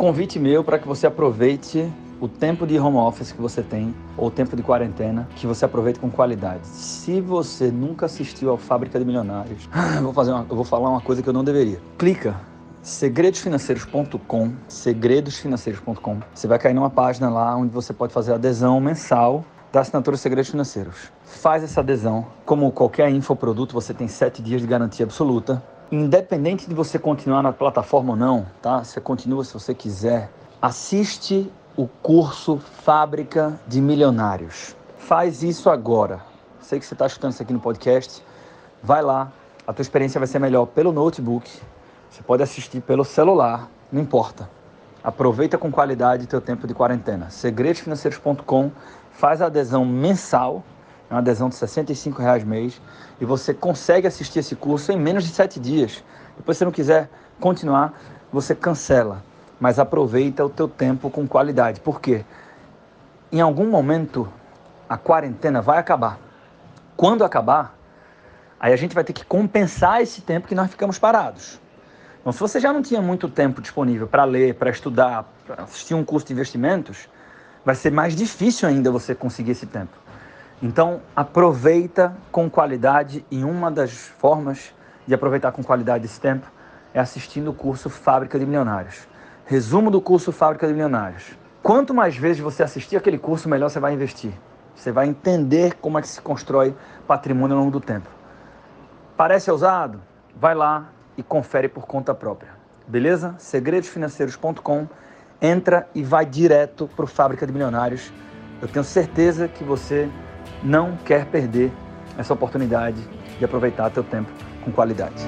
convite meu para que você aproveite o tempo de home office que você tem, ou o tempo de quarentena, que você aproveite com qualidade. Se você nunca assistiu ao Fábrica de Milionários, eu vou, fazer uma, eu vou falar uma coisa que eu não deveria. Clica segredosfinanceiros.com, segredosfinanceiros.com. Você vai cair numa página lá onde você pode fazer adesão mensal da assinatura Segredos Financeiros. Faz essa adesão. Como qualquer infoproduto, você tem sete dias de garantia absoluta. Independente de você continuar na plataforma ou não, tá? Você continua se você quiser. Assiste o curso Fábrica de Milionários. Faz isso agora. Sei que você está escutando isso aqui no podcast. Vai lá. A tua experiência vai ser melhor pelo notebook. Você pode assistir pelo celular. Não importa. Aproveita com qualidade teu tempo de quarentena. Segredosfinanceiros.com faz a adesão mensal, é uma adesão de 65 reais mês, e você consegue assistir esse curso em menos de sete dias. Depois, se não quiser continuar, você cancela mas aproveita o teu tempo com qualidade. Por quê? Em algum momento a quarentena vai acabar. Quando acabar, aí a gente vai ter que compensar esse tempo que nós ficamos parados. Então, se você já não tinha muito tempo disponível para ler, para estudar, para assistir um curso de investimentos, vai ser mais difícil ainda você conseguir esse tempo. Então, aproveita com qualidade e uma das formas de aproveitar com qualidade esse tempo é assistindo o curso Fábrica de Milionários. Resumo do curso Fábrica de Milionários. Quanto mais vezes você assistir aquele curso, melhor você vai investir. Você vai entender como é que se constrói patrimônio ao longo do tempo. Parece ousado? Vai lá e confere por conta própria. Beleza? segredosfinanceiros.com Entra e vai direto para o Fábrica de Milionários. Eu tenho certeza que você não quer perder essa oportunidade de aproveitar teu tempo com qualidade.